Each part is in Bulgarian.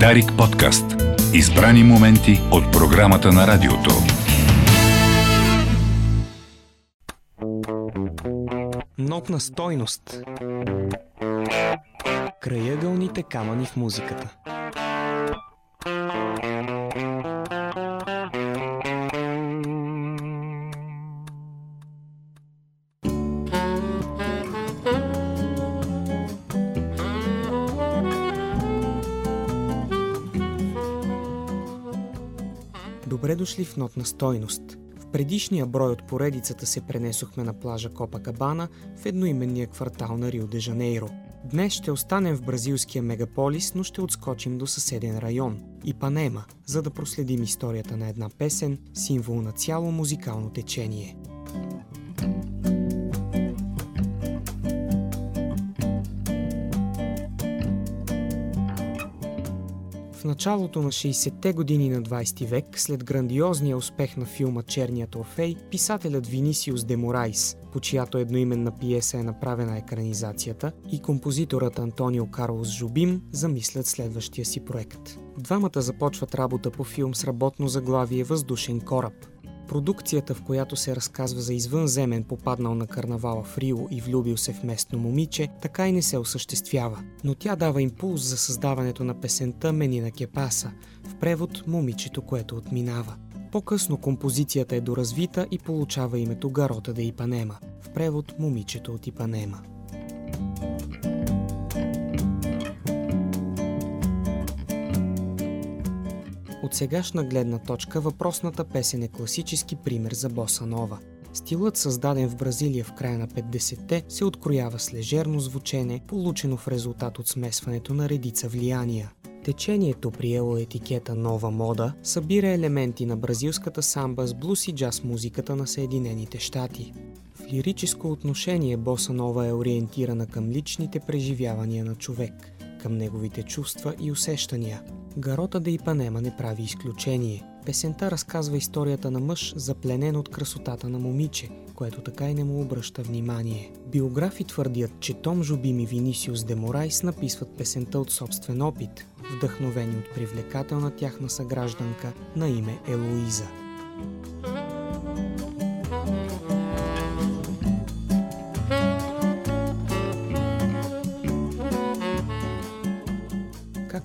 Дарик подкаст. Избрани моменти от програмата на радиото. Нотна стойност. Краягълните камъни в музиката. Дошли в нотна стойност. В предишния брой от поредицата се пренесохме на плажа Копа Кабана в едноименния квартал на Рио де Жанейро. Днес ще останем в бразилския мегаполис, но ще отскочим до съседен район – Ипанема, за да проследим историята на една песен, символ на цяло музикално течение – В началото на 60-те години на 20 век, след грандиозния успех на филма Черният Орфей, писателят Винисиус де Морайс, по чиято едноименна пиеса е направена екранизацията, и композиторът Антонио Карлос Жубим замислят следващия си проект. Двамата започват работа по филм с работно заглавие Въздушен кораб – Продукцията, в която се разказва за извънземен попаднал на карнавала в Рио и влюбил се в местно момиче, така и не се осъществява. Но тя дава импулс за създаването на песента Менина Кепаса, в превод Момичето, което отминава. По-късно композицията е доразвита и получава името Гарота де Ипанема, в превод Момичето от Ипанема. От сегашна гледна точка въпросната песен е класически пример за боса нова. Стилът, създаден в Бразилия в края на 50-те, се откроява с лежерно звучене, получено в резултат от смесването на редица влияния. Течението, приело етикета нова мода, събира елементи на бразилската самба с блус и джаз музиката на Съединените щати. В лирическо отношение боса нова е ориентирана към личните преживявания на човек, към неговите чувства и усещания – Гарота да Ипанема не прави изключение. Песента разказва историята на мъж, запленен от красотата на момиче, което така и не му обръща внимание. Биографи твърдят, че Том Жубим и Винисиус де Морайс написват песента от собствен опит, вдъхновени от привлекателна тяхна съгражданка на име Елоиза.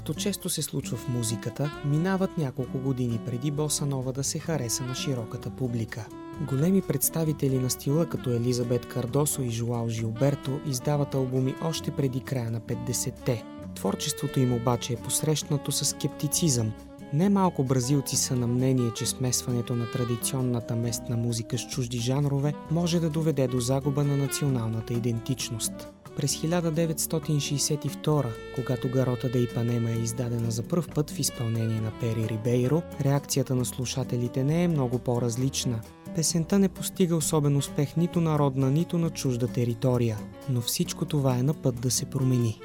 Както често се случва в музиката, минават няколко години преди боса нова да се хареса на широката публика. Големи представители на стила като Елизабет Кардосо и Жуал Жилберто издават албуми още преди края на 50-те. Творчеството им обаче е посрещнато с скептицизъм. Немалко бразилци са на мнение, че смесването на традиционната местна музика с чужди жанрове може да доведе до загуба на националната идентичност. През 1962, когато Гарота да Ипанема е издадена за пръв път в изпълнение на Пери Рибейро, реакцията на слушателите не е много по-различна. Песента не постига особен успех нито на родна, нито на чужда територия, но всичко това е на път да се промени.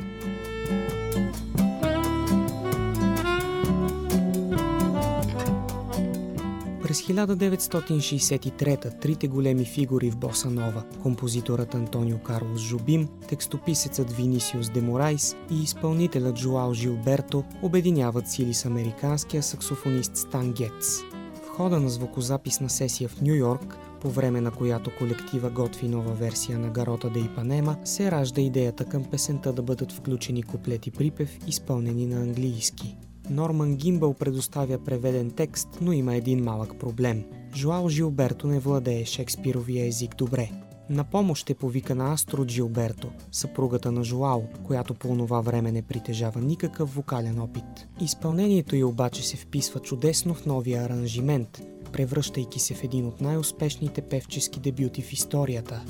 През 1963 трите големи фигури в Боса Нова – композиторът Антонио Карлос Жубим, текстописецът Винисиус де Морайс и изпълнителят Жуал Жилберто обединяват сили с американския саксофонист Стан Гетс. В хода на звукозаписна сесия в Нью Йорк, по време на която колектива готви нова версия на Гарота де Ипанема, се ражда идеята към песента да бъдат включени куплети припев, изпълнени на английски. Норман Гимбъл предоставя преведен текст, но има един малък проблем. Жуал Жилберто не владее шекспировия език добре. На помощ ще повика на Астро Джилберто, съпругата на Жуал, която по това време не притежава никакъв вокален опит. Изпълнението й обаче се вписва чудесно в новия аранжимент, превръщайки се в един от най-успешните певчески дебюти в историята.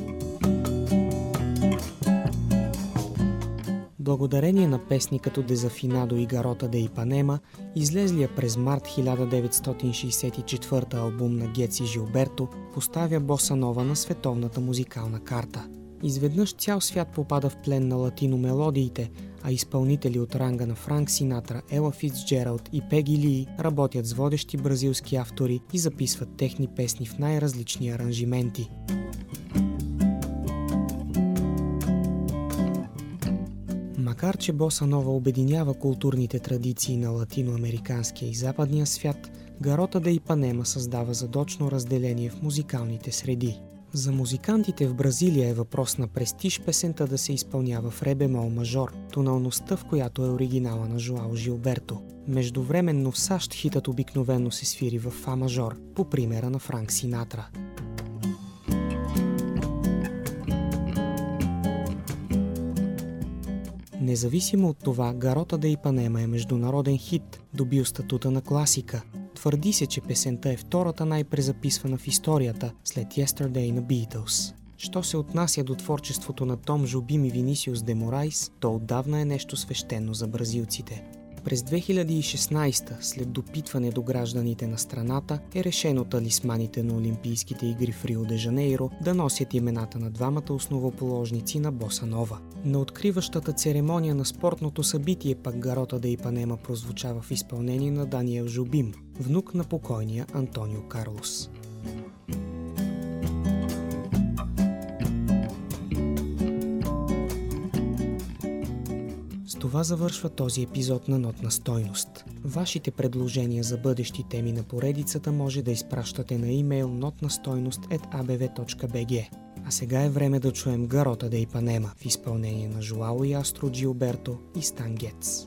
Благодарение на песни като Дезафинадо и Гарота де Ипанема, излезлия през март 1964 албум на Геци Жилберто поставя боса нова на световната музикална карта. Изведнъж цял свят попада в плен на латино мелодиите, а изпълнители от ранга на Франк Синатра, Ела Фицджералд и Пеги Ли работят с водещи бразилски автори и записват техни песни в най-различни аранжименти. Макар, че Боса Нова обединява културните традиции на латиноамериканския и западния свят, Гарота да Ипанема създава задочно разделение в музикалните среди. За музикантите в Бразилия е въпрос на престиж песента да се изпълнява в ре бемол мажор, тоналността в която е оригинала на Жуао Жилберто. Междувременно в САЩ хитът обикновено се свири в фа мажор, по примера на Франк Синатра. Независимо от това, Гарота да Ипанема е международен хит, добил статута на класика. Твърди се, че песента е втората най-презаписвана в историята след Yesterday на Beatles. Що се отнася до творчеството на Том Жобим и Винисиус де Морайс, то отдавна е нещо свещено за бразилците. През 2016, след допитване до гражданите на страната, е решено талисманите на Олимпийските игри в Рио де Жанейро да носят имената на двамата основоположници на Боса Нова. На откриващата церемония на спортното събитие пак Гарота да Ипанема прозвучава в изпълнение на Даниел Жубим, внук на покойния Антонио Карлос. Това завършва този епизод на Нотна стойност. Вашите предложения за бъдещи теми на поредицата може да изпращате на имейл notnastойност.abv.bg. А сега е време да чуем Гарота да Ипанема в изпълнение на Жуао и Астро Джилберто и Стан Гетс.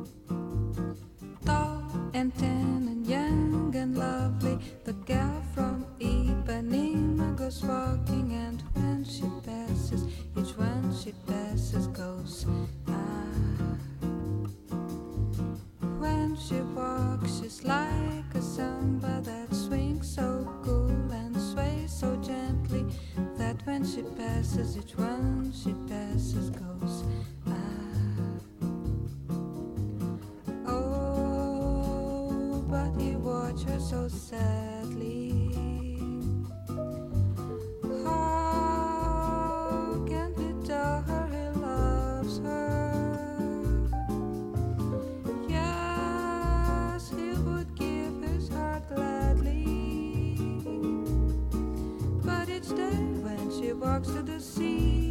Walks to the sea.